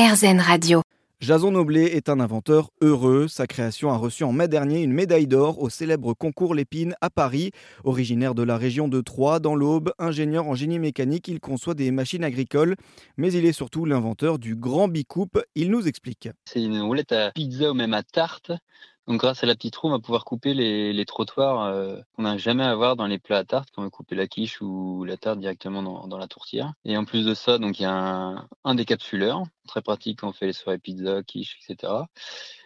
RZN Radio. Jason Noblet est un inventeur heureux. Sa création a reçu en mai dernier une médaille d'or au célèbre concours Lépine à Paris. Originaire de la région de Troyes, dans l'Aube, ingénieur en génie mécanique, il conçoit des machines agricoles. Mais il est surtout l'inventeur du grand bicoupe. Il nous explique. C'est une roulette à pizza ou même à tarte donc grâce à la petite roue, on va pouvoir couper les, trottoirs euh, qu'on n'a jamais à voir dans les plats à tarte, quand on veut couper la quiche ou la tarte directement dans, la tourtière. Et en plus de ça, donc il y a un, un décapsuleur, très pratique quand on fait les soirées pizza, quiche, etc.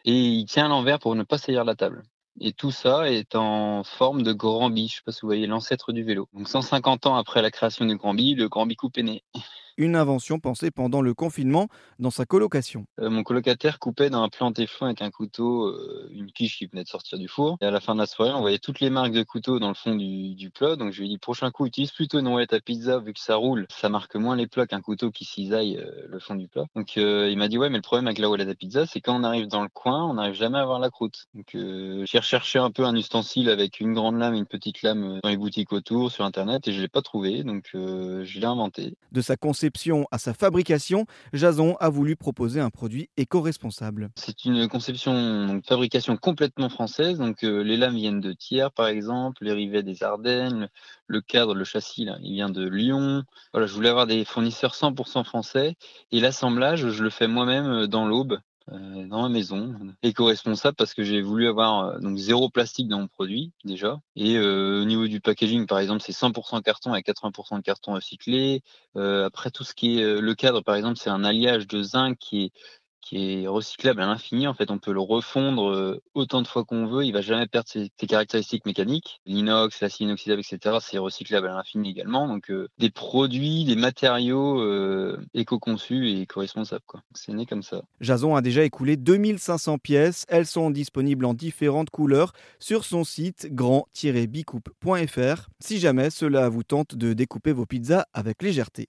Et il tient à l'envers pour ne pas saillir la table. Et tout ça est en forme de grand bi. Je ne sais pas si vous voyez l'ancêtre du vélo. Donc 150 ans après la création du grand bi, le grand bi coupe est né. une invention pensée pendant le confinement dans sa colocation. Euh, mon colocataire coupait dans un plan téflon avec un couteau euh, une quiche qui venait de sortir du four. Et à la fin de la soirée, on voyait toutes les marques de couteaux dans le fond du, plat. Donc je lui ai dit, prochain coup, utilise plutôt une roulette à pizza vu que ça roule. Ça marque moins les plats qu'un couteau qui cisaille euh, le fond du plat. Donc il m'a dit, ouais, mais le problème avec la roulette à pizza, c'est quand on arrive dans le coin, on n'arrive jamais à voir la croûte. Donc j'ai recherché un peu un ustensile avec une grande lame et une petite lame dans les boutiques autour, sur Internet, et je l'ai pas trouvé. Donc je l'ai inventé. De sa conception à sa fabrication, Jason a voulu proposer un produit éco-responsable. C'est une conception, donc fabrication complètement française. Donc euh, les lames viennent de Thiers par exemple, les rivets des Ardennes, le cadre, le châssis, il vient de Lyon. Voilà, je voulais avoir des fournisseurs 100% français et l'assemblage, je le fais moi-même euh, dans l'Aube. Euh, dans ma maison, éco-responsable parce que j'ai voulu avoir euh, donc zéro plastique dans mon produit déjà. Et euh, au niveau du packaging, par exemple, c'est 100% carton et 80% de carton recyclé. après tout ce qui est le cadre, par exemple, c'est un alliage de zinc qui est qui est recyclable à l'infini. En fait, on peut le refondre euh, autant de fois qu'on veut. Il va jamais perdre ses, caractéristiques mécaniques. L'inox, l'acier inoxydable, etc., c'est recyclable à l'infini également. Donc, euh, des produits, des matériaux euh, éco-conçus et éco-responsables. C'est né comme ça. Jason a déjà écoulé 2500 pièces. Elles sont disponibles en différentes couleurs sur son site grand-bicoupe.fr si jamais cela vous tente de découper vos pizzas avec légèreté.